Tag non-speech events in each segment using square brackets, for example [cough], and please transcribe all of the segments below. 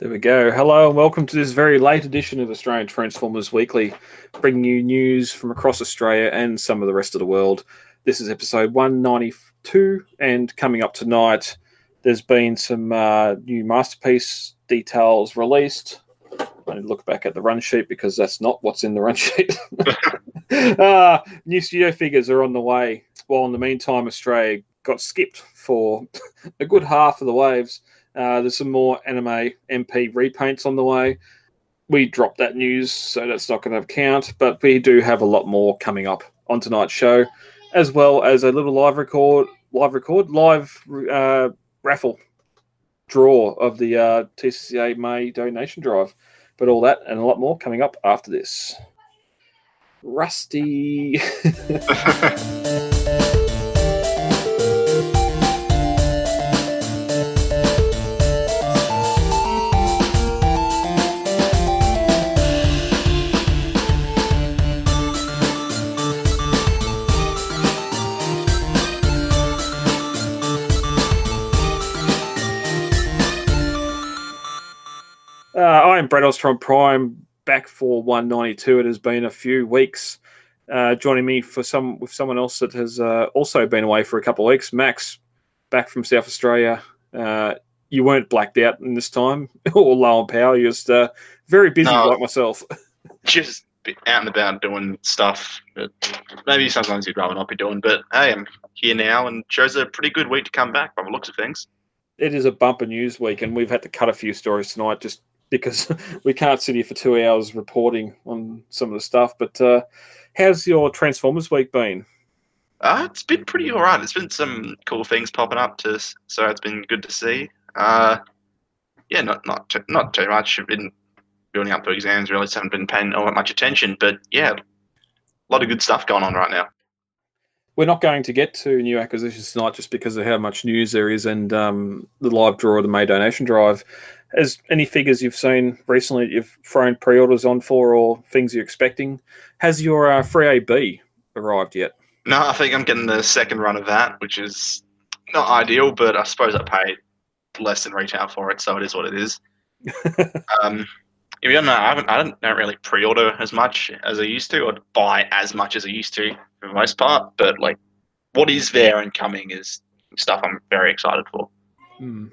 There we go. Hello and welcome to this very late edition of Australian Transformers Weekly, bringing you news from across Australia and some of the rest of the world. This is episode 192, and coming up tonight, there's been some uh, new masterpiece details released. I need to look back at the run sheet because that's not what's in the run sheet. [laughs] [laughs] uh, new studio figures are on the way. While in the meantime, Australia got skipped for [laughs] a good half of the waves. Uh, there's some more anime MP repaints on the way. We dropped that news, so that's not going to count. But we do have a lot more coming up on tonight's show, as well as a little live record, live record, live uh, raffle draw of the uh, TCCA May donation drive. But all that and a lot more coming up after this. Rusty. [laughs] [laughs] Uh, I'm Brad Ostrom Prime, back for 192. It has been a few weeks. Uh, joining me for some with someone else that has uh, also been away for a couple of weeks. Max, back from South Australia. Uh, you weren't blacked out in this time [laughs] or low on power. You're just uh, very busy, No. like myself. [laughs] just out and about doing stuff that maybe sometimes you'd rather not be doing. But hey, I'm here now and shows a pretty good week to come back by the looks of things. it is a bumper news week, and we've had to cut a few stories tonight just because [laughs] we can't sit here for two hours reporting on some of the stuff. But uh, how's your Transformers week been? Uh, it's been pretty alright. There's been some cool things popping up to, so it's been good to see. Uh, yeah, not not too, not too much. I've been building up for exams. Really, just haven't been paying all that much attention. But yeah, a lot of good stuff going on right now. We're not going to get to new acquisitions tonight just because of how much news there is and um, the live draw the May donation drive. As any figures you've seen recently, that you've thrown pre-orders on for, or things you're expecting, has your uh, free AB arrived yet? No, I think I'm getting the second run of that, which is not ideal, but I suppose I paid less than retail for it, so it is what it is. [laughs] um, yeah, I don't know. I haven't. I don't, don't really pre-order as much as I used to, or buy as much as I used to for the most part. But like, what is there and coming is stuff I'm very excited for. Hmm.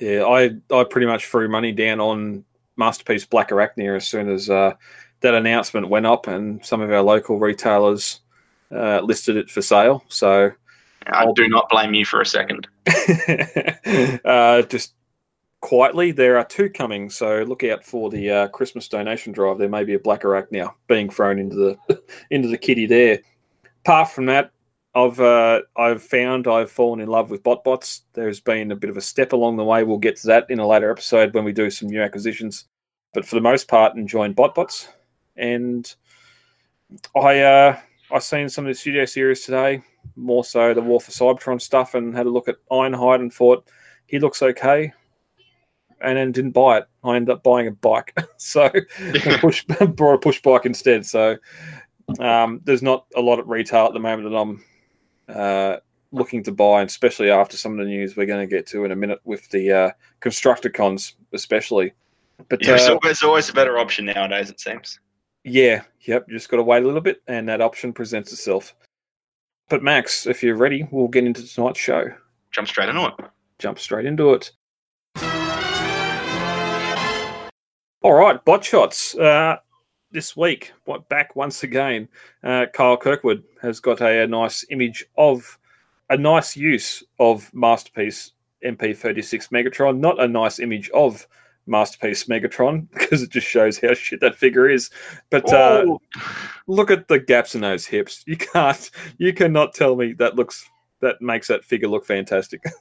Yeah, I I pretty much threw money down on Masterpiece Black Arachnia as soon as uh, that announcement went up, and some of our local retailers uh, listed it for sale. So I I'll- do not blame you for a second. [laughs] uh, just quietly, there are two coming. So look out for the uh, Christmas donation drive. There may be a Black Arachnia being thrown into the [laughs] into the kitty there. Apart from that, I've uh, I've found I've fallen in love with BotBots. There's been a bit of a step along the way. We'll get to that in a later episode when we do some new acquisitions. But for the most part, enjoying BotBots. And I uh, I seen some of the studio series today, more so the War for Cybertron stuff, and had a look at Ironhide and thought he looks okay. And then didn't buy it. I ended up buying a bike, [laughs] so I push [laughs] brought a push bike instead. So um, there's not a lot at retail at the moment that I'm uh, looking to buy, and especially after some of the news we're going to get to in a minute with the uh, Constructicons, especially. But Yeah, uh, always, always a better option nowadays. It seems. yeah, yep, you just got to wait a little bit, and that option presents itself. But Max, if you're ready, we'll get into tonight's show. Jump straight into it. Jump straight into it. All right, bot shots. Uh, this week, what back once again, uh, Kyle Kirkwood has got a, a nice image of a nice use of Masterpiece MP36 Megatron, not a nice image of Masterpiece Megatron [laughs] because it just shows how shit that figure is. But uh, Oh, look at the gaps in those hips. You can't, you cannot tell me that looks that makes that figure look fantastic. [laughs]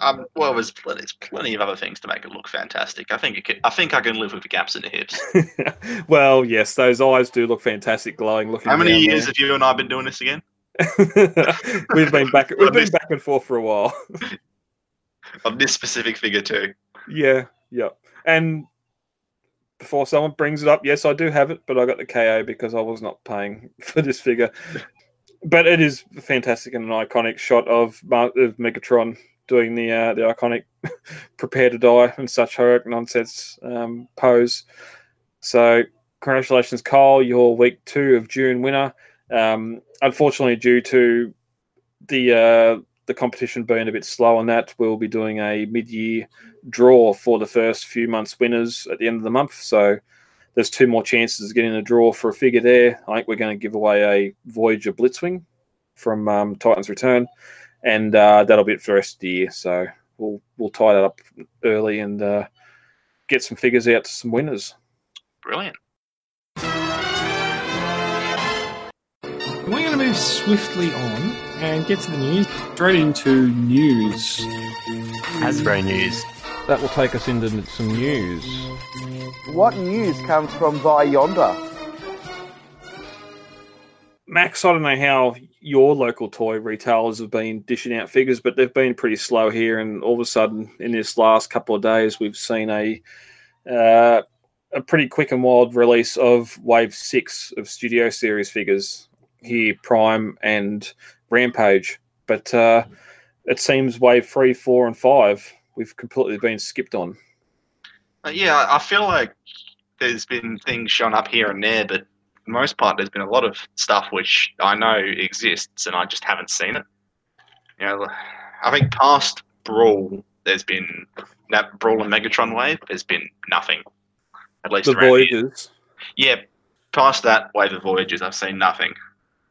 Um, well, there's plenty, there's plenty of other things to make it look fantastic. I think it can, I think I can live with the gaps in the hips. [laughs] well, yes, those eyes do look fantastic, glowing. Looking. How many years have you and I been doing this again? [laughs] we've been back. We've been back and forth for a while. [laughs] Of this specific figure too. yeah, yeah. And before someone brings it up, yes, I do have it, but I got the KO because I was not paying for this figure. But it is fantastic and an iconic shot of, Mar- of Megatron doing the uh, the iconic [laughs] "prepare to die" and such heroic nonsense um, pose. So, congratulations, Kyle, your week two of June winner. Um, unfortunately, due to the uh, the competition being a bit slow on that, we'll be doing a mid-year draw for the first few months winners at the end of the month. So there's two more chances of getting a draw for a figure there. I think we're going to give away a Voyager Blitzwing from um, Titans Return, and uh, that'll be it for the rest of the year. So we'll we'll tie that up early and uh, get some figures out to some winners. Brilliant. We're going to move swiftly on and get to the news. Straight into news. Hasbro news. That will take us into some news. What news comes from by yonder? Max, I don't know how your local toy retailers have been dishing out figures, but they've been pretty slow here. And all of a sudden, in this last couple of days, we've seen a uh, a pretty quick and wild release of Wave Six of Studio Series figures here, Prime and Rampage. But uh, it seems Wave Three, Four, and Five we've completely been skipped on. Uh, yeah, I feel like there's been things shown up here and there, but most part, there's been a lot of stuff which I know exists and I just haven't seen it. You know, I think past Brawl, there's been that Brawl and Megatron wave. There's been nothing. At least The around here. Yeah, past that wave of Voyages, I've seen nothing.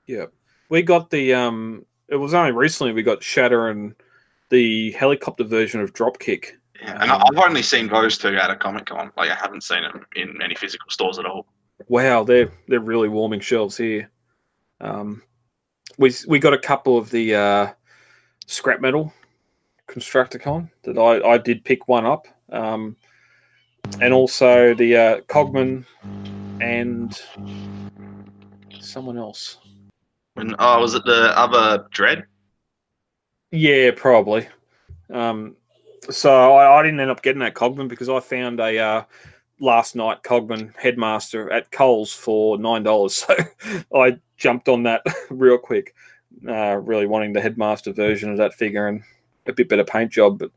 Yeah, we got the. um It was only recently we got Shatter and the helicopter version of Dropkick. Yeah, and I- I've only seen those two at a Comic Con. Like I haven't seen them in any physical stores at all. Wow, they're they're really warming shelves here. Um, we we got a couple of the uh, scrap metal Constructicon that I, I did pick one up, um, and also the uh, Cogman and someone else. And oh, was it the other Dread? Yeah, probably. Um, so I, I didn't end up getting that Cogman because I found a uh, last night Cogman Headmaster at Coles for nine dollars. [laughs] So I jumped on that [laughs] real quick, uh, really wanting the Headmaster version of that figure and a bit better paint job. But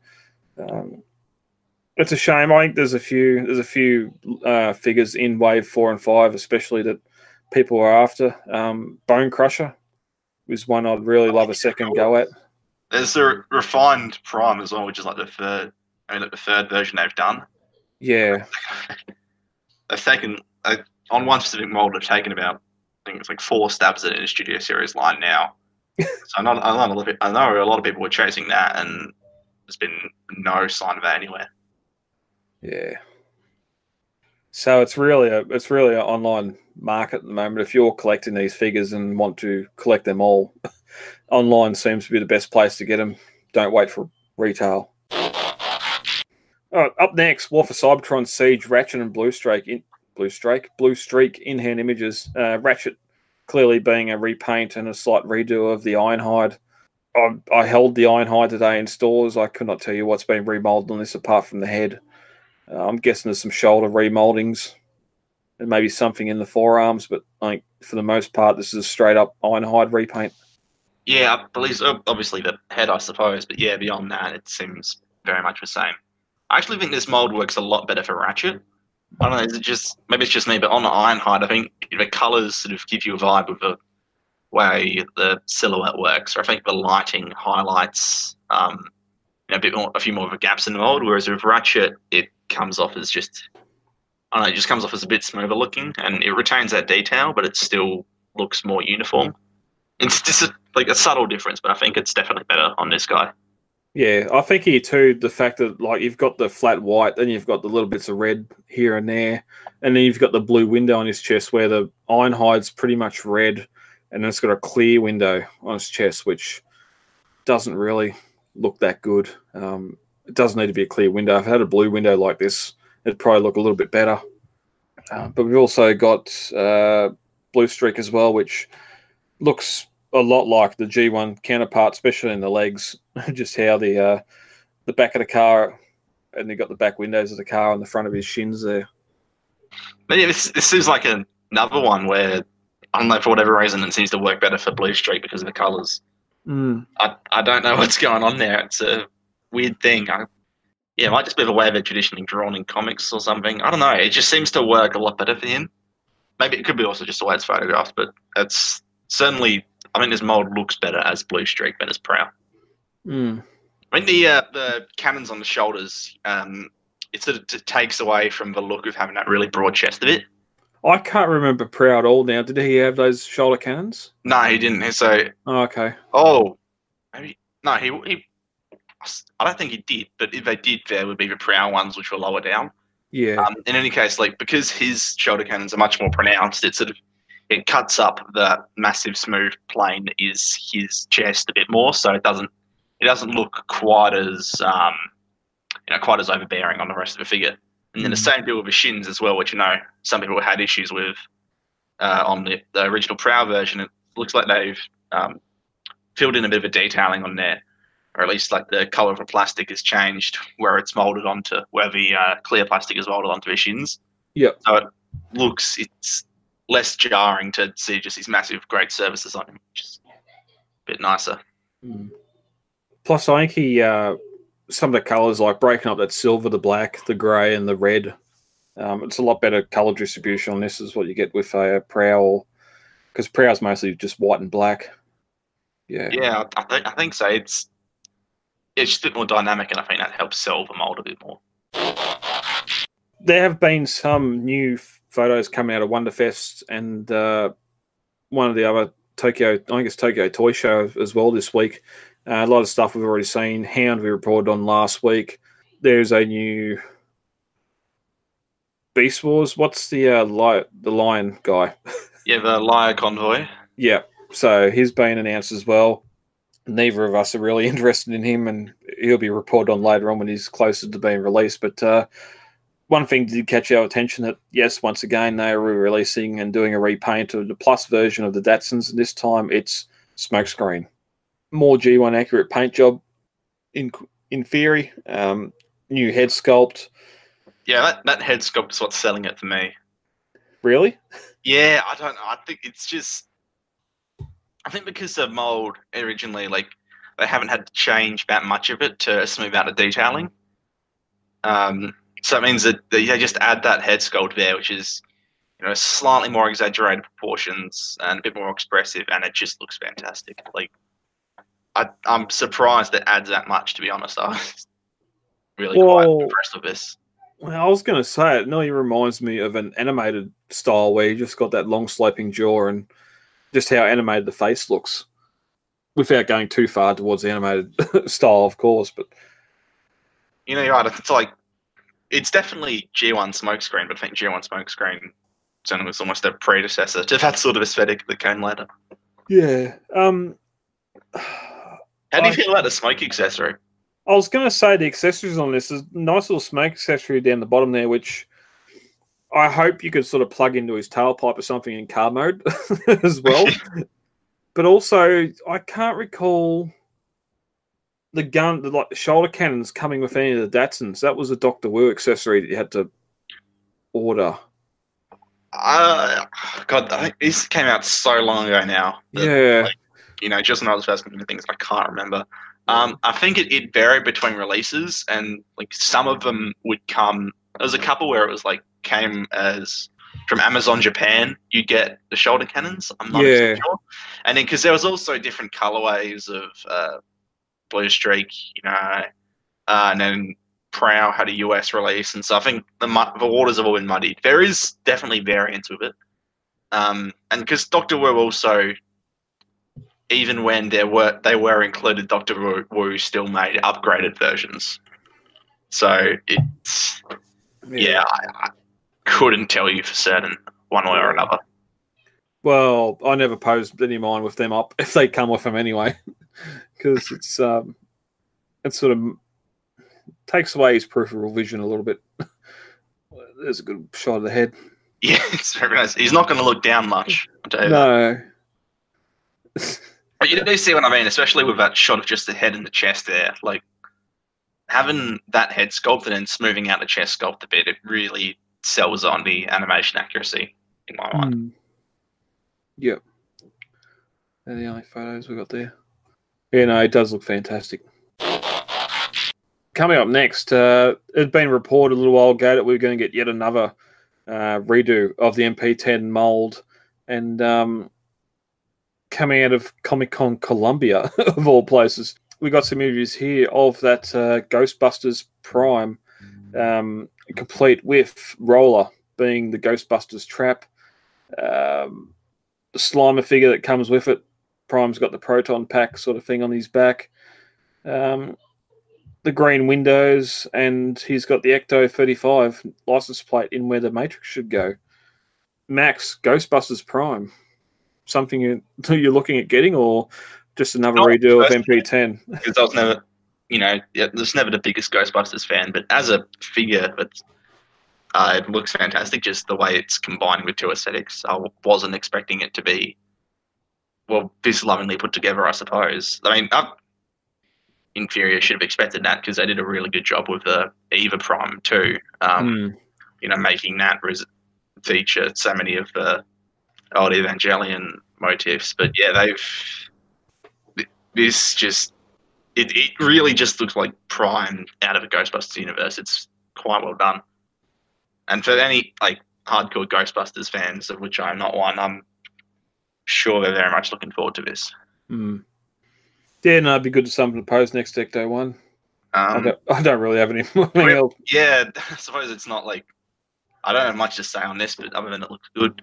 um, it's a shame. I think there's a few there's a few uh, figures in Wave Four and Five, especially that people are after. Um, Bone Crusher is one I'd really love a second go at. There's the refined Prime as well, which is like the third, I mean, like the third version they've done. Yeah, They've taken uh, on one specific mold. They've taken about I think it's like four stabs at a Studio Series line now. [laughs] so I know, I know a lot of I know a lot of people were chasing that, and there's been no sign of that anywhere. Yeah. So it's really a it's really an online market at the moment. If you're collecting these figures and want to collect them all, [laughs] online seems to be the best place to get them. Don't wait for retail. Up next, War for Cybertron Siege, Ratchet and Blue Streak in Blue Streak, Blue Streak in-hand images. Uh, Ratchet clearly being a repaint and a slight redo of the Ironhide. I, I held the Ironhide today in stores. I could not tell you what's been remolded on this apart from the head. Uh, I'm guessing there's some shoulder remoldings and maybe something in the forearms, but I think for the most part, this is a straight up Ironhide repaint. Yeah, I believe obviously the head, I suppose, but yeah, beyond that, it seems very much the same. I actually think this mold works a lot better for Ratchet. I don't know, is it just maybe it's just me, but on the Ironhide, I think the colours sort of give you a vibe of the way the silhouette works. Or I think the lighting highlights um, you know, a bit more, a few more of the gaps in the mold. Whereas with Ratchet, it comes off as just I don't know, it just comes off as a bit smoother looking, and it retains that detail, but it still looks more uniform. It's just a, like a subtle difference, but I think it's definitely better on this guy. Yeah, I think here too, the fact that like you've got the flat white, then you've got the little bits of red here and there, and then you've got the blue window on his chest where the Ironhide's pretty much red, and then it's got a clear window on his chest, which doesn't really look that good. Um, it doesn't need to be a clear window. If it had a blue window like this, it'd probably look a little bit better. Uh, but we've also got uh, Blue Streak as well, which looks a lot like the G1 counterpart, especially in the legs. [laughs] Just how the uh, the back of the car, and you got the back windows of the car on the front of his shins there. But yeah, this this is like a, another one where I don't know for whatever reason it seems to work better for Blue Streak because of the colours. Mm. I, I don't know [laughs] what's going on there. It's a weird thing. I, yeah, it might just be the way they're traditionally drawn in comics or something. I don't know. It just seems to work a lot better for him. Maybe it could be also just the way it's photographed, but it's certainly. I mean, this mold looks better as Blue Streak than as Prowl. Mm. I mean, the uh, the cannons on the shoulders, um, it sort of t- takes away from the look of having that really broad chest a bit. I can't remember Prowl at all now. Did he have those shoulder cannons? No, he didn't. So, Oh, okay. oh, maybe no. He, he I don't think he did. But if they did, there would be the Prowl ones, which were lower down. Yeah. Um, in any case, like because his shoulder cannons are much more pronounced, it sort of it cuts up the massive smooth plane that is his chest a bit more, so it doesn't it doesn't look quite as um, you know quite as overbearing on the rest of the figure. And then the same deal with the shins as well, which you know some people had issues with uh, on the, the original Prowl version. It looks like they've um, filled in a bit of a detailing on there, or at least like the color of the plastic has changed where it's molded onto where the uh, clear plastic is molded onto the shins. Yeah. So it looks it's less jarring to see just these massive great services on him, which is a bit nicer. Mm. Plus, I think he uh, some of the colors like breaking up that silver, the black, the grey, and the red. Um, it's a lot better color distribution on this. Is what you get with a, Prowl, because Prowl's mostly just white and black. Yeah. Yeah, I, think I think so. It's it's just a bit more dynamic, and I think that helps sell the mold a bit more. There have been some new photos coming out of Wonderfest and uh, one of the other Tokyo, I think it's Tokyo Toy Show as well this week. Uh, a lot of stuff we've already seen. Hound we reported on last week. There's a new Beast Wars. What's the uh, li- the lion guy? [laughs] Yeah, the Lio Convoy. yeah, so he's been announced as well. Neither of us are really [laughs] interested in him, and he'll be reported on later on when he's closer to being released. But uh, one thing did catch our attention that yes, once again they are re-releasing and doing a repaint of the plus version of the Datsuns, and this time it's smokescreen, more G1 accurate paint job. In in theory, um, new head sculpt. Yeah, that, that head sculpt is what's selling it for me. Really? Yeah, I don't know. I think it's just. I think because the mold originally, like, they haven't had to change that much of it to smooth out the detailing. Um, so it means that they they just add that head sculpt there, which is, you know, slightly more exaggerated proportions and a bit more expressive, and it just looks fantastic. Like, I, I'm surprised it adds that much. To be honest, [laughs] I was really quite impressed with this. Well, I was going to say it nearly reminds me of an animated style where you just got that long sloping jaw and just how animated the face looks, without going too far towards the animated [laughs] style, of course. But You know, you're right. It's like it's definitely G1 smokescreen, but I think G1 smokescreen certainly was almost a predecessor to that sort of aesthetic that came later. yeah, um, How do you I- feel about the smoke accessory? I was going to say the accessories on this is a nice little smoke accessory down the bottom there, which I hope you could sort of plug into his tailpipe or something in car mode [laughs] as well. [laughs] but also, I can't recall the gun, the like the shoulder cannons coming with any of the Datsuns. That was a Doctor Wu accessory that you had to order. Uh, God, I think this came out so long ago now. Yeah, like, you know, just when I was first at things, I can't remember. Um, I think it, it varied between releases, and like some of them would come. There was a couple where it was like came as from Amazon Japan. You get the shoulder cannons. I'm not Yeah. sure. And then because there was also different colorways of uh, Blue Streak, you know, uh, and then Prowl had a US release, and so I think the the waters have all been muddied. There is definitely variance with it, um, and because Doctor Wu also even when there were they were included, Doctor Wu, Wu still made upgraded versions. So it's yeah, I, I couldn't tell you for certain one way or another. Well, I never posed any mind with them up [laughs] if they come with them anyway, [laughs] because it's um, it sort of takes away his peripheral vision a little bit. [laughs] There's a good shot of the head. Yeah, it's very nice. He's not going to look down much. I'll tell you that. No, But you do see what I mean, especially with that shot of just the head and the chest there. Like having that head sculpted and smoothing out the chest sculpt a bit, it really sells on the animation accuracy in my mind. Mm. Yep. They're the only photos we got there. Yeah, no, it does look fantastic. coming up next, uh, it had been reported a little while ago that we were going to get yet another uh, redo of the MP10 mold, and um, coming out of Comic Con Columbia, [laughs] of all places, we got some images here of that uh, Ghostbusters Prime, um, complete with roller being the Ghostbusters trap, um, the Slimer figure that comes with it. Prime's got the proton pack sort of thing on his back. Um, the green windows, and he's got the Ecto 35 license plate in where the Matrix should go. Max Ghostbusters Prime, something you, [laughs] you're looking at getting, or just another Not redo of. MP10? because I was never, you know, yeah, was never the biggest Ghostbusters fan, but as a figure, uh, it looks fantastic. Just the way it's combined with two aesthetics, I wasn't expecting it to be, well, this lovingly put together. I suppose. I mean, I, Inferior should have expected that because they did a really good job with the Eva Prime too. Um, Hmm. You know, making that res- feature so many of the old Evangelion motifs. But yeah, they've this just it, it really just looks like Prime out of a Ghostbusters universe. It's quite well done. And for any like hardcore Ghostbusters fans, of which I'm not one, I'm sure they're very much looking forward to this. Hmm. Yeah, no, it'd be good to something to post next Ecto one. I, Um, don't, I don't really have any [laughs] anything else. yeah, [laughs] I suppose it's not like I don't have much to say on this, but other than it looks good.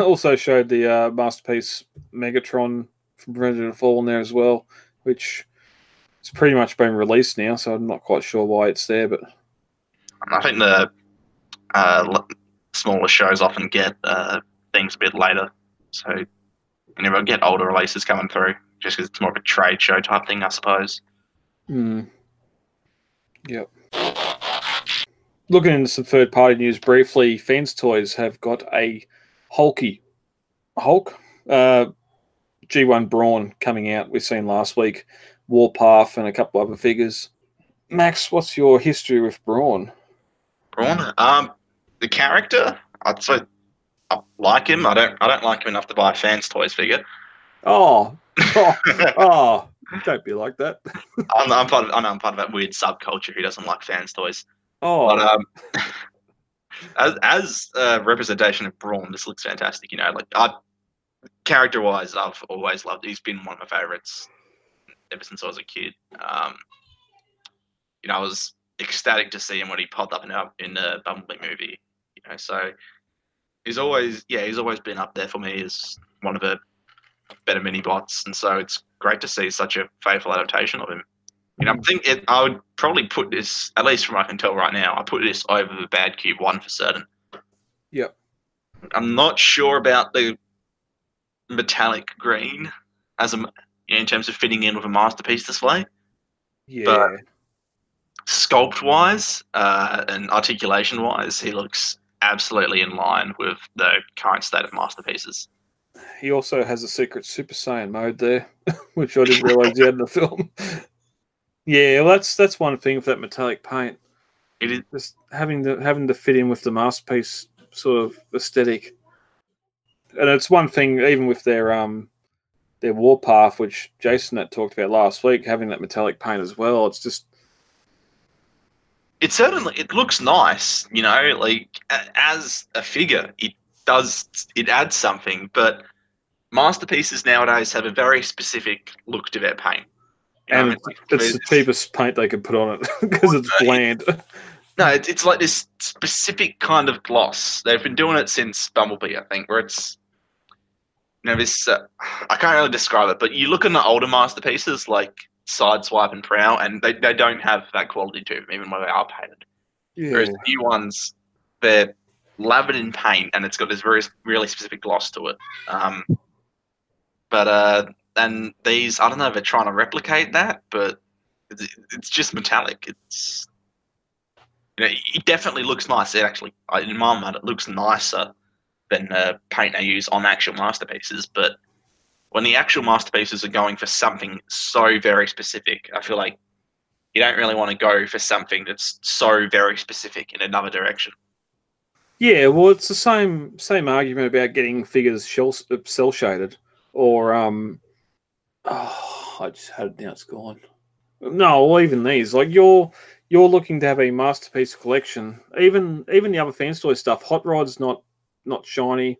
Also showed the uh, masterpiece Megatron from Predator Fallen there as well, which it's pretty much been released now, so I'm not quite sure why it's there, but I think the uh, l- smaller shows often get uh, things a bit later, so you never get older releases coming through, just because it's more of a trade show type thing, I suppose. Hmm. Yep. Looking into some third party news briefly, Fans Toys have got a Hulky Hulk uh, G1 Brawn coming out. We've seen last week Warpath and a couple other figures. Max, what's your history with Brawn? Braun, um, the character, I'd say I like him. I don't, I don't like him enough to buy a fans toys figure. Oh, [laughs] oh, oh, don't be like that. I'm, I'm part of, I know I'm part of that weird subculture who doesn't like fans toys. Oh, But um, as as a representation of Brawn, this looks fantastic. You know, like I, character wise, I've always loved. He's been one of my favorites ever since I was a kid. Um, you know, I was ecstatic to see him when he popped up in in the Bumblebee movie. You know, so he's always yeah he's always been up there for me as one of the better mini bots, and so it's great to see such a faithful adaptation of him. You know, I think it, I would probably put this, at least from what I can tell right now, I put this over the Bad Cube one for certain. Yep. I'm not sure about the metallic green as a you know, in terms of fitting in with a masterpiece display. yeah. Sculpt wise uh, and articulation wise, he looks absolutely in line with the current state of masterpieces. He also has a secret Super Saiyan mode there, [laughs] which I didn't realize he had in the film. [laughs] yeah, well, that's that's one thing with that metallic paint. It is Just having to having to fit in with the masterpiece sort of aesthetic. And it's one thing even with their um their warpath, which Jason had talked about last week, having that metallic paint as well. It's just it certainly it looks nice you know like as a figure it does it adds something but masterpieces nowadays have a very specific look to their paint Know, and I mean, like, it's the cheapest paint they could put on it [laughs] because it's bland. [laughs] no it's, it's like this specific kind of gloss they've been doing it since bumblebee i think where it's you know this uh, i can't really describe it but you look in the older masterpieces like sideswipe and prowl and they, they don't have that quality to them even when they are painted Yeah. Whereas the new ones, they're lathered in paint and it's got this very really specific gloss to it. Um, but uh, and these, I don't know if they're trying to replicate that, but it's, it's just metallic. It's you know, it definitely looks nice. It actually, in my mind, it looks nicer than the paint they use on actual masterpieces. But when the actual masterpieces are going for something so very specific, I feel like you don't really want to go for something that's so very specific in another direction. Yeah, well, it's the same same argument about getting figures shell cell shaded, or um, oh, I just had it now. It's gone. No, or even these. Like you're you're looking to have a masterpiece collection. Even even the other fan toy stuff. Hot Rod's not not shiny.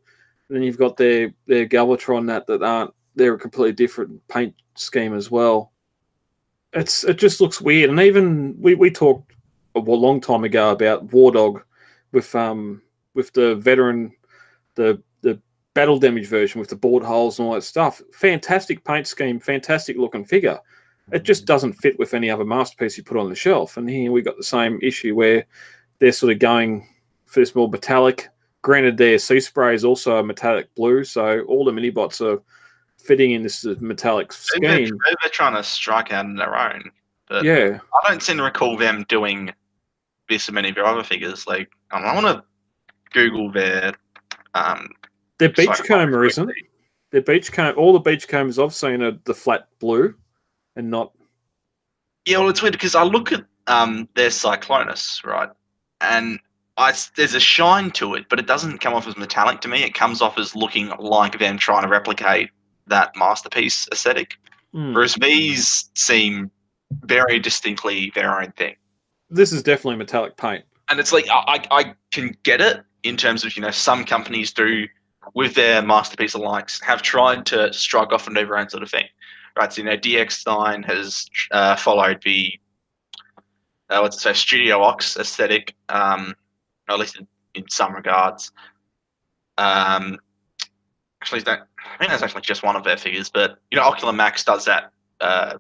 And then you've got their their Galvatron that that aren't. They're a completely different paint scheme as well. It's it just looks weird. And even we we talked a long time ago about War Dog with um with the veteran the battle damage version with the board holes and all that stuff. Fantastic paint scheme, fantastic looking figure. It just doesn't fit with any other masterpiece you put on the shelf. And here we got the same issue where they're sort of going for this more metallic. Granted, their sea spray is also a metallic blue, so all the mini bots are fitting in this metallic Maybe they're, scheme. they're trying to strike out on their own. But Yeah, I don't seem to recall them doing this in many of their other figures. Like, um, I want to Google their. Um, their beachcomber isn't. Their beachcomber, all the beachcombers I've seen are the flat blue, and not. yeah, well, it's weird because I look at um, their Cyclonus, right? And I, there's a shine to it, but it doesn't come off as metallic to me. It comes off as looking like them trying to replicate that masterpiece aesthetic. Hmm. Whereas these seem very distinctly their own thing. This is definitely metallic paint. and it's like I, I I can get it in terms of you know some companies do with their masterpiece alikes have tried to strike off and do their own sort of thing, right? So you know DX9 has uh, followed the uh, what's it say Studio Ox aesthetic, um, at least in, in some regards. Um, actually, that I think that's actually just one of their figures, but you know Ocular Max does that uh,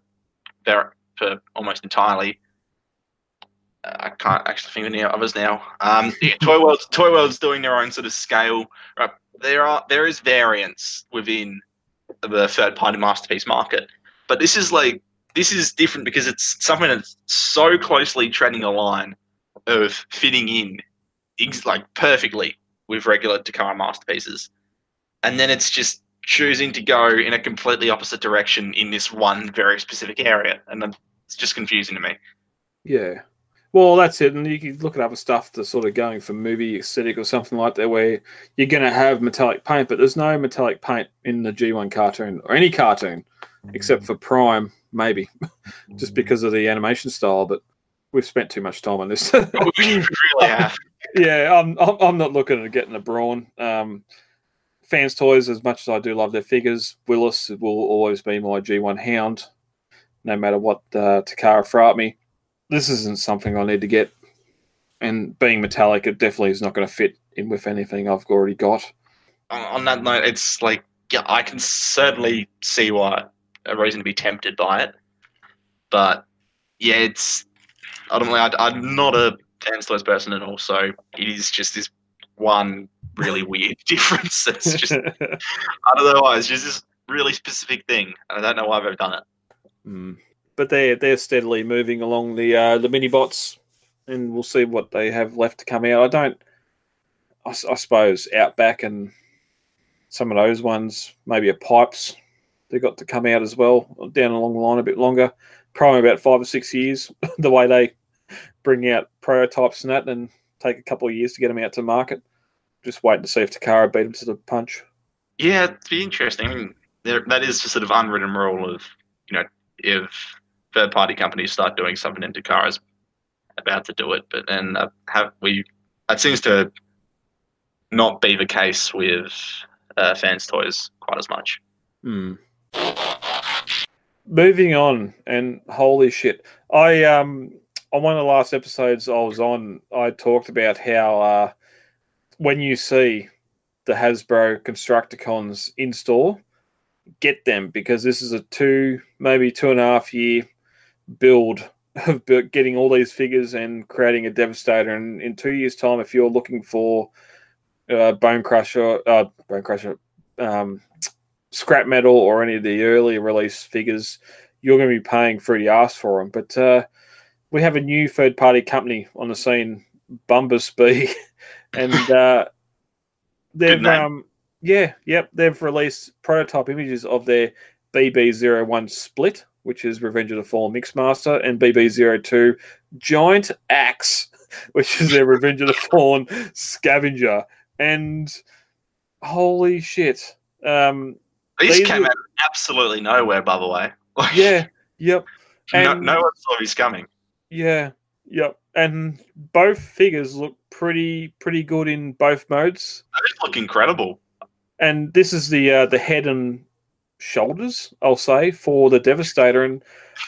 there for almost entirely. Uh, I can't actually think of any others now. Um, yeah, [laughs] Toy World, Toy World's doing their own sort of scale. Right, there are there is variance within the third party masterpiece market, but this is like this is different because it's something that's so closely treading a line of fitting in, like perfectly with regular Takara masterpieces, and then it's just choosing to go in a completely opposite direction in this one very specific area, and it's just confusing to me. Yeah. Well, that's it. And you can look at other stuff that's sort of going for movie aesthetic or something like that, where you're going to have metallic paint, but there's no metallic paint in the G1 cartoon or any cartoon except for Prime, maybe, [laughs] just because of the animation style. But we've spent too much time on this. [laughs] we really have. [laughs] yeah, I'm, I'm I'm not looking at getting a Brawn. Um, fans toys, as much as I do love their figures, Willis will always be my G1 Hound, no matter what uh, Takara throw at me. This isn't something I need to get, and being metallic, it definitely is not going to fit in with anything I've already got. on, on that note, it's like yeah, I can certainly see why a reason to be tempted by it, but yeah, it's ultimately I, I'm not a fans toys person at all, so it is just this one really [laughs] weird [laughs] difference. It's just [laughs] I don't know why. It's just this really specific thing, and I don't know why I've ever done it. Mm. But they're they're steadily moving along the uh, the mini bots, and we'll see what they have left to come out. I don't, I suppose Outback and some of those ones, maybe a pipes, they got to come out as well down along the line a bit longer. Probably about five or six years. [laughs] the way they bring out prototypes and that, and take a couple of years to get them out to market. Just waiting to see if Takara beat them to the punch. Yeah, it'd be interesting. I mean, there, that is the sort of unwritten rule of you know if third party companies start doing something and Takara's about to do it, but then uh, have we? It seems to not be the case with uh, fans toys quite as much. Hmm. Moving on, and holy shit, I um on one of the last episodes I was on, I talked about how uh, when you see the Hasbro Constructicons in store, get them because this is a two, maybe two and a half year build of getting all these figures and creating a Devastator. And in two years' time, if you're looking for uh, Bone Crusher, uh, Bone Crusher, um, scrap metal or any of the early release figures, you're going to be paying through the ass for them. But uh, we have a new third party company on the scene, Bumblebee, [laughs] and uh, they've um, yeah, yep, they've released prototype images of their BB01 split, which is Revenge of the Fallen Mixmaster, and BB02 Giant Axe, [laughs] which is their Revenge of the [laughs] Fallen Scavenger. And holy shit. Um, These These came are- out of absolutely nowhere, by the way. [laughs] Like, yeah, yep. no, And- no one saw he's coming. Yeah, yep. And both figures look pretty pretty good in both modes. They look incredible. And this is the uh, the head and shoulders, I'll say, for the Devastator. And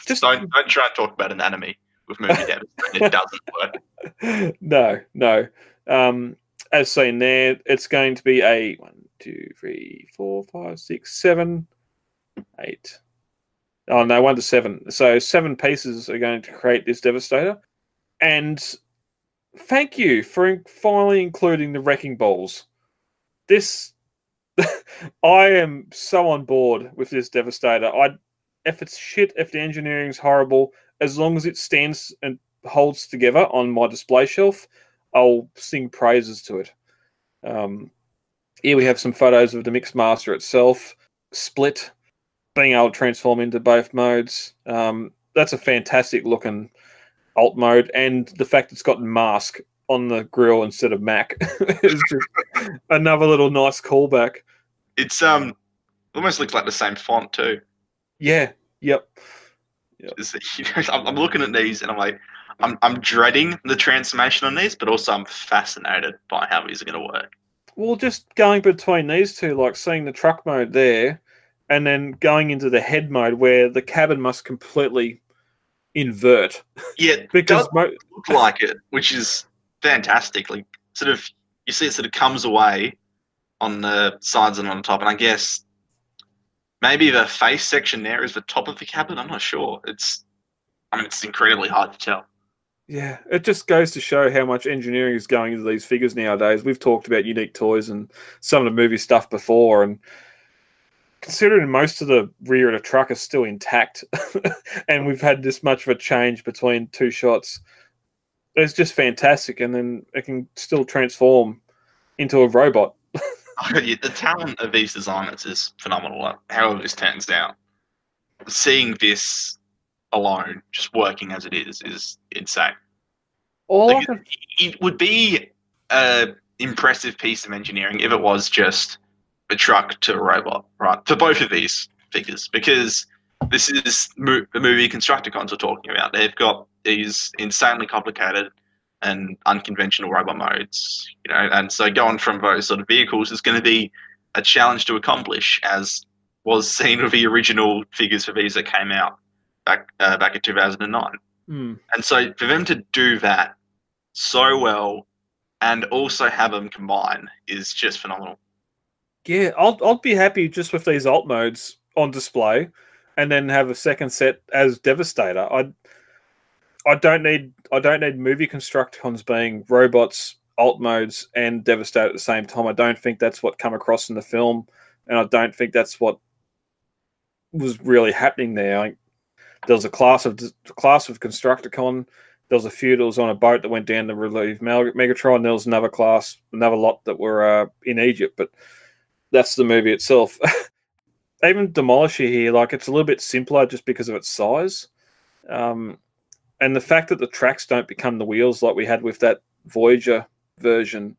Just don't don't try and talk about anatomy with movie devs. It [laughs] doesn't work. no, no. Um, as seen there, it's going to be a one, two, three, four, five, six, seven, eight. Oh no, one to seven. So seven pieces are going to create this Devastator. And thank you for in- finally including the wrecking balls. This, [laughs] I am so on board with this Devastator. I, if it's shit, if the engineering's horrible, as long as it stands and holds together on my display shelf, I'll sing praises to it. Um, here we have some photos of the Mixmaster itself, split, being able to transform into both modes. Um, that's a fantastic looking alt mode, and the fact it's got mask on the grill instead of Mac [laughs] is just another little nice callback. It's um almost looks like the same font too. Yeah, yep. You know, I'm, I'm looking at these and I'm like, I'm I'm dreading the transformation on these, but also I'm fascinated by how these are going to work. Well, just going between these two, like seeing the truck mode there, and then going into the head mode where the cabin must completely invert Yeah, [laughs] because mo- look like it, which is fantastic. Like sort of, you see it sort of comes away on the sides and on the top, and I guess maybe the face section there is the top of the cabin. I'm not sure. It's, I mean, it's incredibly hard to tell. yeah, it just goes to show how much engineering is going into these figures nowadays. We've talked about unique toys and some of the movie stuff before, and considering most of the rear of the truck is still intact, [laughs] and we've had this much of a change between two shots, it's just fantastic. And then it can still transform into a robot. [laughs] [laughs] The talent of these designers is phenomenal. Like, however this turns out, seeing this alone, just working as it is, is insane. All Like, I can It would be an impressive piece of engineering if it was just a truck to a robot, right? For both of these figures, because this is the movie Constructicons are talking about. They've got these insanely complicated and unconventional robot modes, you know, and so going from those sort of vehicles is going to be a challenge to accomplish, as was seen with the original figures for these that came out back uh, back in 2009. Hmm. And so for them to do that so well and also have them combine is just phenomenal. Yeah, I'll I'll be happy just with these alt modes on display, and then have a second set as Devastator. I I don't need I don't need movie Constructicons being robots, alt modes, and Devastator at the same time. I don't think that's what come across in the film, and I don't think that's what was really happening there. I, there was a class of class of Constructicon. There was a few that was on a boat that went down to relieve Meg- Megatron. There was another class, another lot that were uh, in Egypt, but that's the movie itself. [laughs] Even Demolisher here, like it's a little bit simpler just because of its size, um, and the fact that the tracks don't become the wheels like we had with that Voyager version.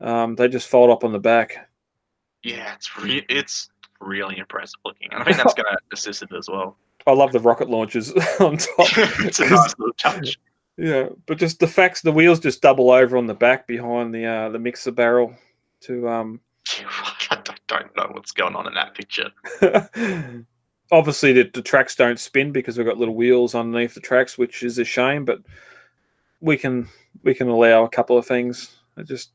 Um, they just fold up on the back. Yeah, it's re- it's really impressive looking. And I think that's going [laughs] to assist it as well. I love the rocket launchers [laughs] on top. [laughs] it's a nice little touch. Yeah, but just the facts, the wheels just double over on the back behind the uh, the mixer barrel to um, I don't know what's going on in that picture. Obviously the, the tracks don't spin because we've got little wheels underneath the tracks, which is a shame. But we can we can allow a couple of things. It just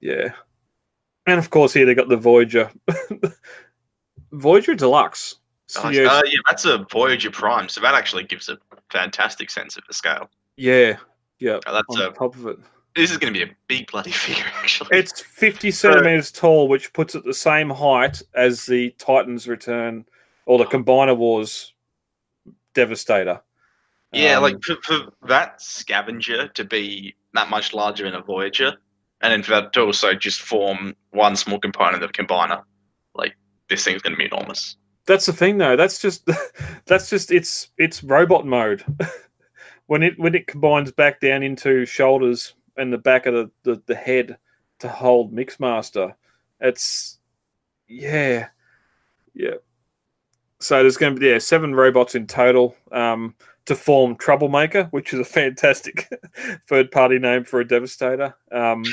yeah, and of course here they got the Voyager, [laughs] Voyager Deluxe. Nice. Studios- Uh, yeah, that's a Voyager Prime, so that actually gives a fantastic sense of the scale. yeah, yeah. Uh, that's On a, top of it, this is going to be a big bloody [laughs] figure, actually. it's fifty centimeters tall, which puts it the same height as the Titans Return or the Combiner Wars Devastator. Yeah, Um, like for, for that scavenger to be that much larger than a Voyager, and then for that to also just form one small component of combiner, like this thing's going to be enormous. That's the thing, though. That's just [laughs] that's just it's it's robot mode. [laughs] when it when it combines back down into shoulders and the back of the, the, the head to hold Mixmaster, it's yeah, yeah. So there's going to be yeah seven robots in total. Um, to form Troublemaker, which is a [laughs] fantastic third party name for a Devastator. Um,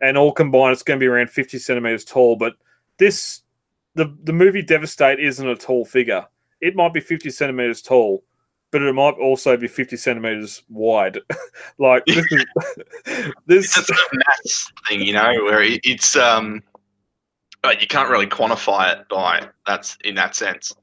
and all combined, it's going to be around 50 centimeters tall. But this, the, the movie Devastate isn't a tall figure. It might be 50 centimeters tall, but it might also be 50 centimeters wide. [laughs] like, this is, [laughs] this, It's a maths thing, you know, where it, it's um, you can't really quantify it by that's in that sense.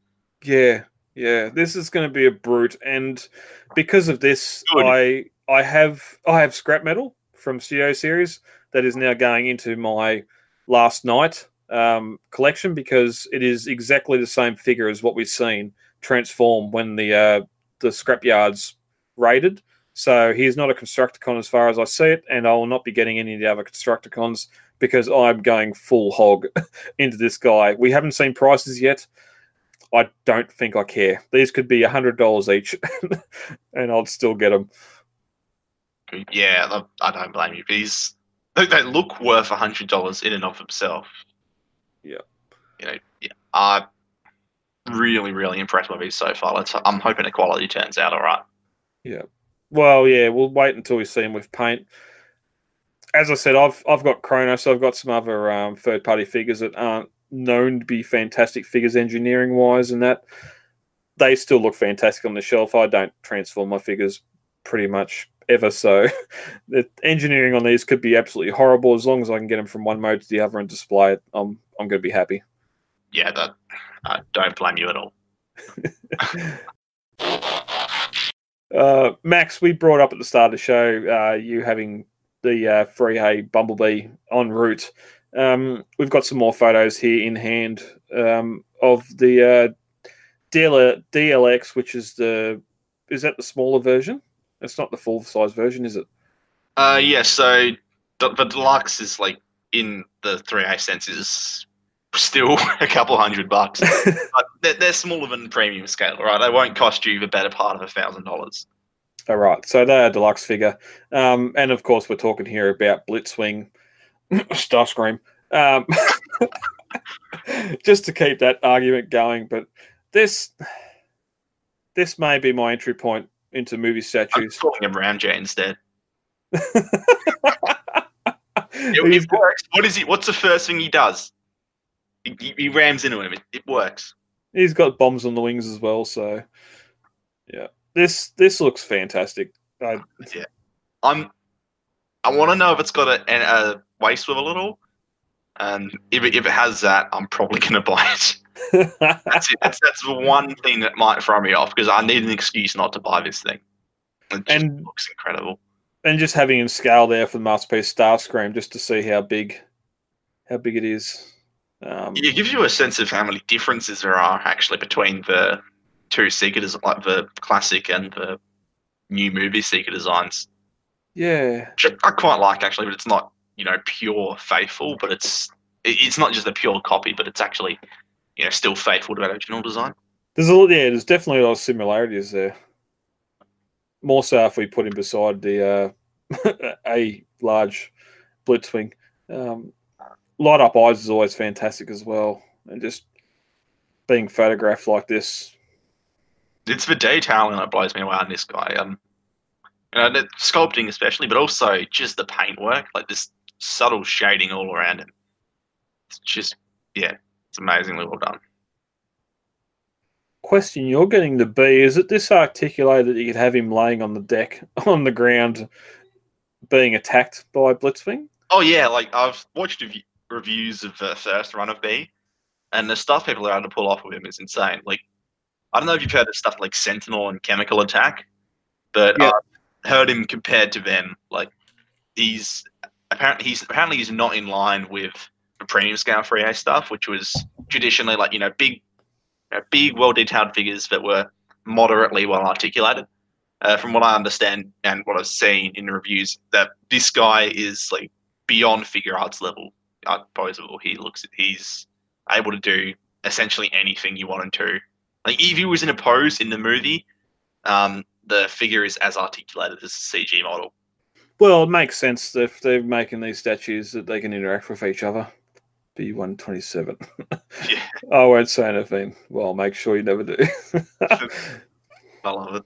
Yeah, yeah. This is going to be a brute, and because of this, Good. I I have I have scrap metal from Studio Series that is now going into my last night um, collection because it is exactly the same figure as what we've seen transform when the uh, the scrap yards raided. So he is not a Constructicon as far as I see it, and I will not be getting any of the other Constructicons because I'm going full hog [laughs] into this guy. We haven't seen prices yet. I don't think I care. These could be hundred dollars each, [laughs] and I'd still get them. Yeah, I- don't blame you. These they, look worth a hundred dollars in and of themselves. Yeah. you know, yeah, I'm really, really impressed with these so far. Let's, I'm hoping the quality turns out all right. Yeah. Well, yeah, we'll wait until we see them with paint. As I said, I've I've got Kronos. I've got some other um, third party figures that aren't known to be fantastic figures engineering wise, and that they still look fantastic on the shelf. I don't transform my figures pretty much ever, so [laughs] the engineering on these could be absolutely horrible. As long as I can get them from one mode to the other and display it, I'm I'm going to be happy. Yeah, that I don't blame you at all. [laughs] Uh, Max, we brought up at the start of the show uh, you having the uh, 3A Bumblebee en route. Um, we've got some more photos here in hand um, of the uh, DL- DLX, which is the is that the smaller version? It's not the full size version, is it? Uh, yeah. So the, the deluxe is like in the three A sense is still [laughs] a couple hundred bucks, [laughs] but they're, they're smaller than premium scale, right? They won't cost you the better part of a thousand dollars. All right, so they're a deluxe figure, um, and of course we're talking here about Blitzwing, [laughs] Starscream, um, [laughs] just to keep that argument going. But this, this may be my entry point into movie I'm statues. talking of Ramjet instead. [laughs] It, works. What is he? What's the first thing he does? He, he- rams into him. It, it works. he's got bombs on the wings as well, so yeah, this this looks fantastic. I, I'm. I want to know if it's got a, an- a waist swivel at all. And if it, if it has that, I'm probably going [laughs] to buy it. That's it. That's, that's the one thing that might throw me off because I need an excuse not to buy this thing. It just And- looks incredible. and just having him scale there for the masterpiece Star Starscream just to see how big how big it is. Um, It gives you a sense of how many differences there are actually between the two Seeker designs, like the classic and the new movie Seeker designs. Yeah, which I quite like actually, but it's not you know pure faithful, but it's it's not just a pure copy, but it's actually you know still faithful to that original design. there's a lot. Yeah, there's definitely a lot of similarities there. More so if we put him beside the uh, [laughs] a large Blitzwing. Um, light up eyes is always fantastic as well, and just being photographed like this. It's the detailing that blows me away on this guy. Um, you know, the sculpting especially, but also just the paintwork, like this subtle shading all around him. It's just yeah, it's amazingly well done. Question you're getting the B. is it this articulated that you could have him laying on the deck [laughs] on the ground being attacked by Blitzwing? Oh yeah, like I've watched rev- reviews of the first run of B, and the stuff people are able to pull off with him is insane. Like I don't know if you've heard of stuff like Sentinel and Chemical Attack, but Yeah. I've heard him compared to them. Like he's apparently he's apparently he's not in line with the premium scale 3A stuff, which was traditionally like you know big, you know, big well detailed figures that were moderately well articulated. Uh, from what I understand and what I've seen in the reviews, that this guy is like beyond Figuarts level art posable. He looks he's able to do essentially anything you want him to. Like if he was in a pose in the movie, um, the figure is as articulated as a CG model. Well, it makes sense if they're making these statues that they can interact with each other. B127. Yeah. [laughs] I won't say anything. Well, make sure you never do. [laughs] I love it.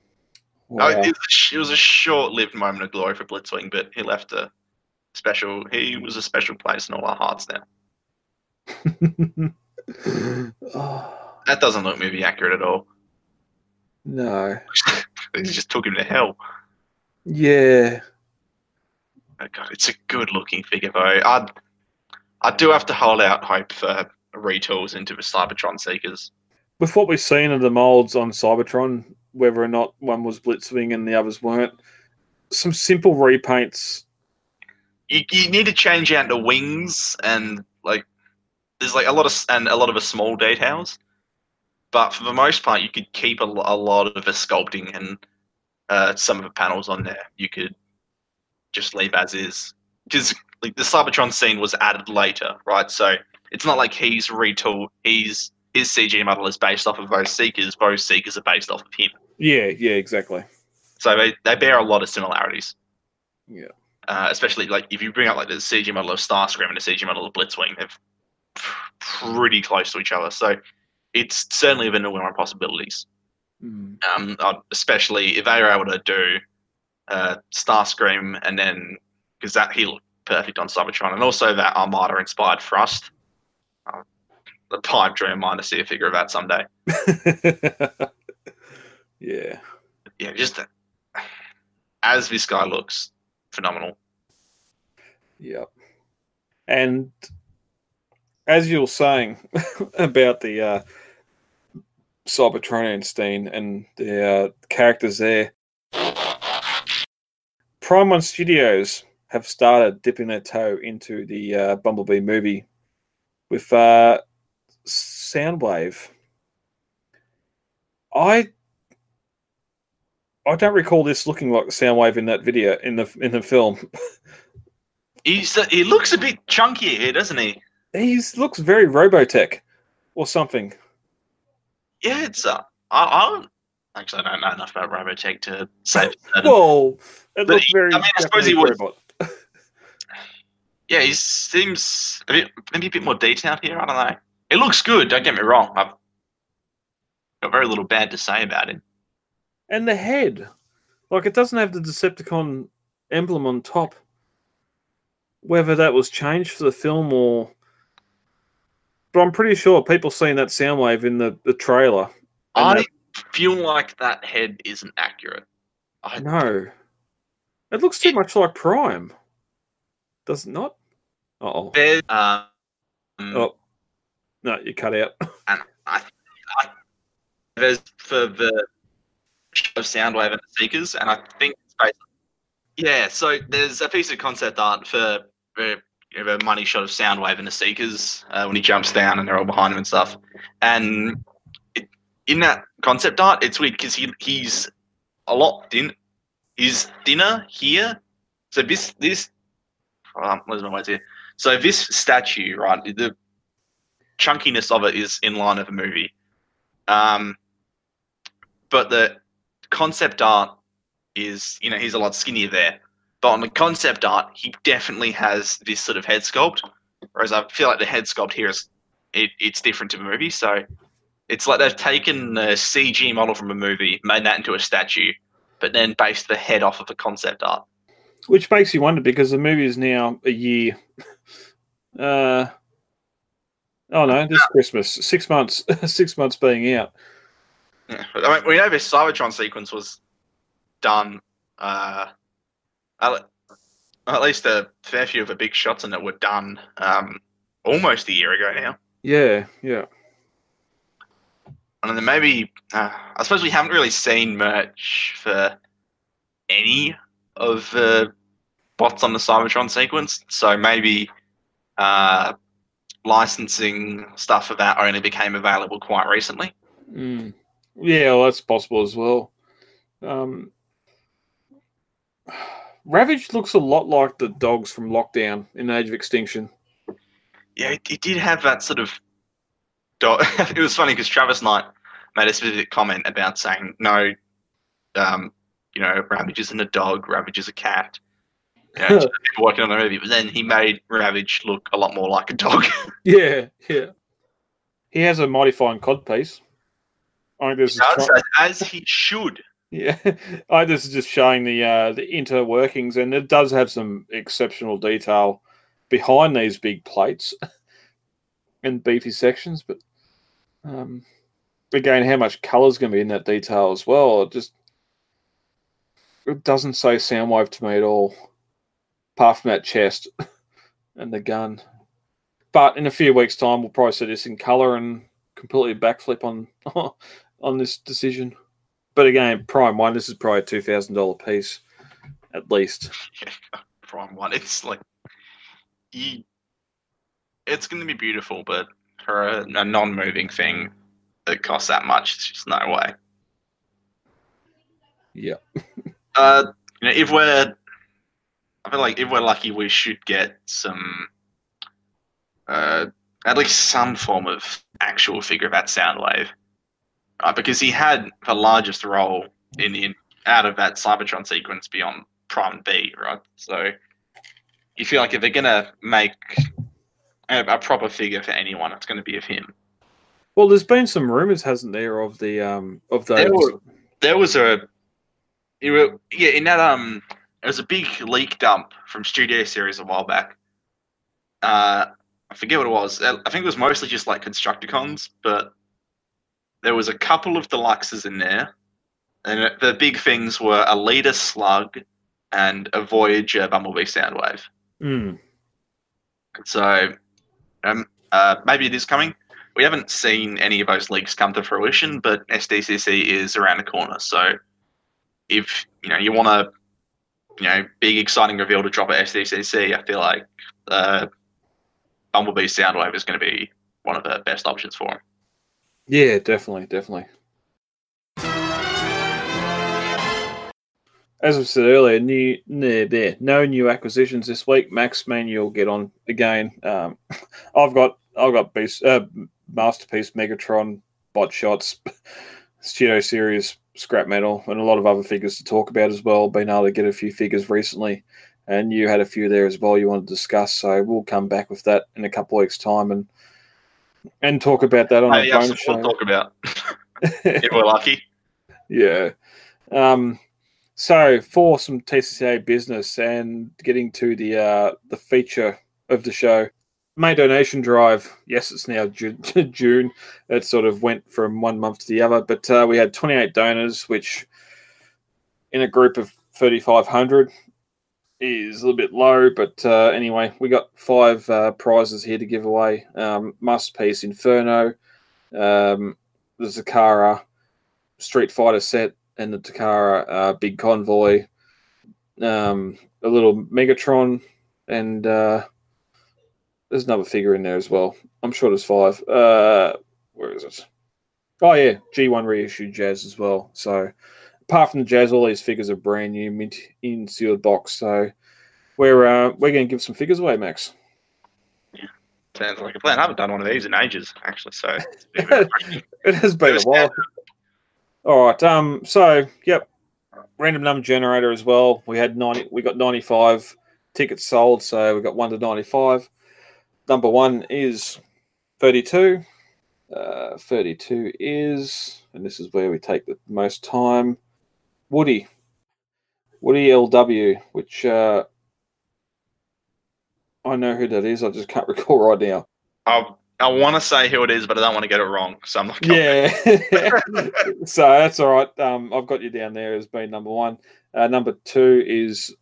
No, Wow. Oh, was a, it was a short-lived moment of glory for Blitzwing, but he left a special. He was a special place in all our hearts now. [laughs] oh, That doesn't look movie accurate at all. no. He just took him to hell. Yeah. Oh God, it's a good-looking figure though. I I do have to hold out hope for retools into the Cybertron Seekers. With what we've seen of the molds on Cybertron, whether or not one was Blitzwing and the others weren't, some simple repaints. You, you need to change out the wings and like there's like a lot of and a lot of the small details, but for the most part, you could keep a, a lot of the sculpting and uh, some of the panels on there. You could just leave as is because like the Cybertron scene was added later, right? So it's not like he's retooled. He's his CG model is based off of those Seekers. Those Seekers are based off of him. Yeah, yeah, exactly. So they, they bear a lot of similarities. Yeah. Uh, especially like if you bring up like the CG model of Starscream and the CG model of Blitzwing, they're pretty close to each other. So it's certainly within the realm of possibilities. Mm. Um, especially if they were able to do uh, Starscream and then because that he looked perfect on Cybertron, and also that Armada inspired thrust. Uh, the pipe dream of mine to see a figure of that someday. [laughs] yeah. Yeah, just as this guy looks phenomenal. Yep. And as you were saying [laughs] about the uh, Cybertronian Steen and the uh, characters there, Prime One Studios have started dipping their toe into the uh, Bumblebee movie with uh, Soundwave. I I don't recall this looking like Soundwave in that video in the in the film. [laughs] He's uh, he looks a bit chunkier here, doesn't he? He looks very Robotech or something. Yeah, it's uh, I, I don't actually I don't know enough about Robotech to say. [laughs] Whoa, it looks very. I mean, I suppose he would. [laughs] yeah, he seems a bit maybe a bit more detailed here. I don't know. It looks good. Don't get me wrong. I've got very little bad to say about him. And the head, like it doesn't have the Decepticon emblem on top. Whether that was changed for the film or, but I'm pretty sure people seen that Soundwave in the the trailer. I feel like that head isn't accurate. I know. it looks too much like Prime. Does it not? Oh, um, oh, no, you cut out. [laughs] and I, I there's for the show of Soundwave and the Seekers, and I think it's based. Yeah, so there's a piece of concept art for, for a money shot of Soundwave and the Seekers uh, when he jumps down and they're all behind him and stuff. And it, in that concept art, it's weird because he he's a lot thin. He's thinner here. So this this oh, I'm losing my words here. So this statue, right? The chunkiness of it is in line of a movie. Um, but the concept art is, you know, he's a lot skinnier there. But on the concept art, he definitely has this sort of head sculpt. Whereas I feel like the head sculpt here is it, it's different to the movie. So it's like they've taken a CG model from a movie, made that into a statue, but then based the head off of the concept art. Which makes you wonder because the movie is now a year. [laughs] Uh, oh no, this Christmas, six months, [laughs] six months being out. Yeah, I mean, we know this Cybertron sequence was done. Uh, at, at least a fair few of the big shots in it were done um, almost a year ago now. Yeah, yeah. And then maybe uh, I suppose we haven't really seen merch for any of the bots on the Cybertron sequence. So maybe uh, licensing stuff for that only became available quite recently. Mm. Yeah, well, that's possible as well. Um, Ravage looks a lot like the dogs from Lockdown in Age of Extinction. Yeah, it, it did have that sort of. Do- [laughs] it was funny because Travis Knight made a specific comment about saying no, um, you know, Ravage isn't a dog, Ravage is a cat. You know, [laughs] working on the movie, but then he made Ravage look a lot more like a dog. [laughs] Yeah, yeah. He has a mighty fine codpiece. I think this is Does, as he should. Yeah, [laughs] I this is just showing the uh, the inner workings, and it does have some exceptional detail behind these big plates [laughs] and beefy sections. But um, again, how much colour is going to be in that detail as well? It just it doesn't say Soundwave to me at all, apart from that chest [laughs] and the gun. But in a few weeks' time, we'll probably see this in colour and completely backflip on on this decision. But again, Prime One, this is probably a two thousand dollar piece, at least. Yeah, [laughs] Prime One. It's like you. It's going to be beautiful, but for a, a non-moving thing that costs that much, it's just no way. Yeah. [laughs] Uh, you know, if we're, I feel like if we're lucky, we should get some, uh, at least some form of actual figure of that Soundwave, uh, because he had the largest role in the out of that Cybertron sequence beyond Prime B, right? So you feel like if they're gonna make a, a proper figure for anyone, it's going to be of him. Well, there's been some rumors, hasn't there, of the um of those. There were- There was a, were, yeah, in that um, there was a big leak dump from Studio Series a while back. Uh, I forget what it was. I think it was mostly just like Constructicons, but there was a couple of deluxes in there, and the big things were a Leader Slug and a Voyager Bumblebee Soundwave. Mm. So, um, uh, maybe it is coming. We haven't seen any of those leaks come to fruition, but SDCC is around the corner. So, if you know you want a you know big exciting reveal to drop at SDCC, I feel like uh, Bumblebee Soundwave is going to be one of the best options for him. Yeah, definitely, definitely. As I said earlier, new there, no new acquisitions this week. Max Man, you'll get on again. Um, [laughs] I've got I've got Beast, uh, Masterpiece, Megatron, Bot Shots, [laughs] Studio Series, Scrap Metal, and a lot of other figures to talk about as well. Been able to get a few figures recently, and you had a few there as well you want to discuss. So we'll come back with that in a couple of weeks' time and and talk about that on Hey, a bonus so we'll show. talk about [laughs] if we're lucky. Yeah. Um, so for some TCCA business and getting to the uh, the feature of the show, May donation drive. Yes, it's now June. [laughs] June. It sort of went from one month to the other, but uh, we had 28 donors, which in a group of 3,500 is a little bit low. But uh, anyway, we got five uh, prizes here to give away. Um, Masterpiece Inferno, um, the Takara Street Fighter set, and the Takara uh, Big Convoy, um, a little Megatron, and uh, there's another figure in there as well. I'm sure there's five. Uh, where is it? Oh yeah, G1 reissued Jazz as well. So apart from the Jazz, all these figures are brand new, mint in sealed box. So we're uh, we're going to give some figures away, Max. Yeah, sounds like a plan. I haven't done one of these in ages, actually. So it's a bit of a- [laughs] It has been a while. All right. Um. So, yep. Random number generator as well. We had ninety. We got ninety-five tickets sold. So we got one to ninety-five. Number one is thirty-two. Uh, thirty-two is, and this is where we take the most time. Woody. Woody LW, which uh, I know who that is. I just can't [laughs] recall right now. I I want to say who it is, but I don't want to get it wrong, so I'm not. Yeah. [laughs] so that's all right. Um, I've got you down there as being number one. Uh, number two is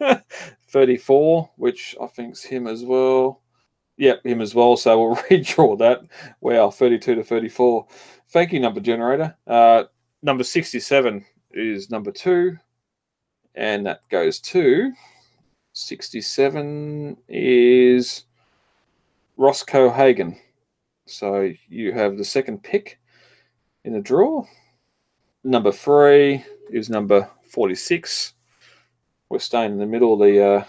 [laughs] 34, which I think's him as well. Yep, him as well. So we'll redraw that. Wow, 32 to 34. Thank you, number generator. Uh, number 67 is number two. And that goes to 67 is Roscoe Hagen. So you have the second pick in the draw. Number three is number 46. We're staying in the middle of the uh,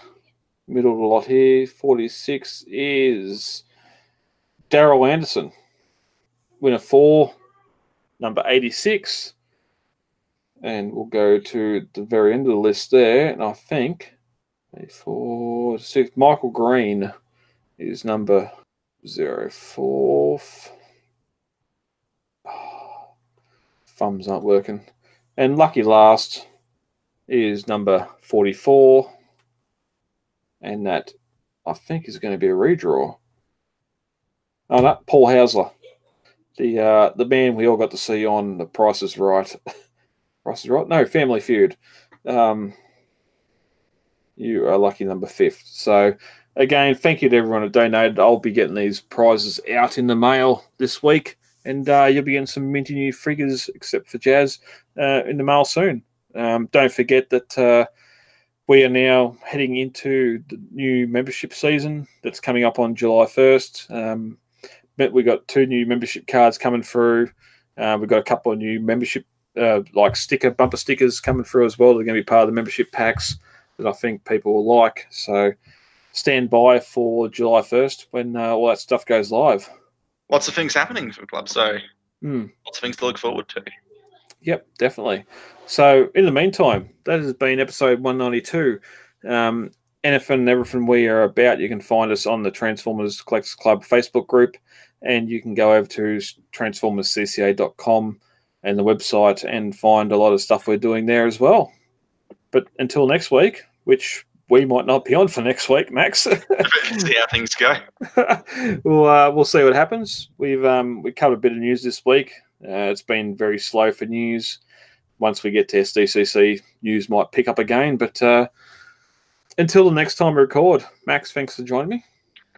middle of the lot here. 46 is Daryl Anderson. Winner four, number 86. And we'll go to the very end of the list there. And I think four, six, Michael Green is number zero four. Thumbs aren't working. And lucky last is number 44. And that, I think, is going to be a redraw. Oh, no, Paul Hausler. The, uh, the man we all got to see on The Price is Right. [laughs] Price is Right? No, Family Feud. Um, you are lucky number fifth. So, again, thank you to everyone who donated. I'll be getting these prizes out in the mail this week, and uh, you'll be getting some minty new figures, except for Jazz, uh, in the mail soon. Um, don't forget that uh, we are now heading into the new membership season that's coming up on July 1st. Um, but we got two new membership cards coming through. Uh, we've got a couple of new membership, uh, like sticker bumper stickers coming through as well. They're going to be part of the membership packs that I think people will like. So stand by for July 1st when uh, all that stuff goes live. Lots of things happening for the club, so Hmm. lots of things to look forward to. Yep, definitely. So, in the meantime, that has been episode 192. Um, anything and everything we are about, you can find us on the Transformers Collectors Club Facebook group, and you can go over to transformerscca.com and the website and find a lot of stuff we're doing there as well. But until next week, which we might not be on for next week, Max. [laughs] See how things go. [laughs] we'll uh, we'll see what happens. We've um, we covered a bit of news this week. Uh, it's been very slow for news. Once we get to SDCC, news might pick up again. But uh, until the next time we record, Max, thanks for joining me.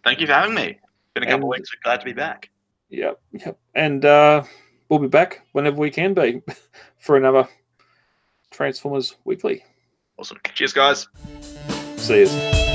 Thank you for having me. Been a couple of And- weeks. Glad to be back. Yep, yep. And uh, we'll be back whenever we can be [laughs] for another Transformers Weekly. Awesome. Cheers, guys. See you.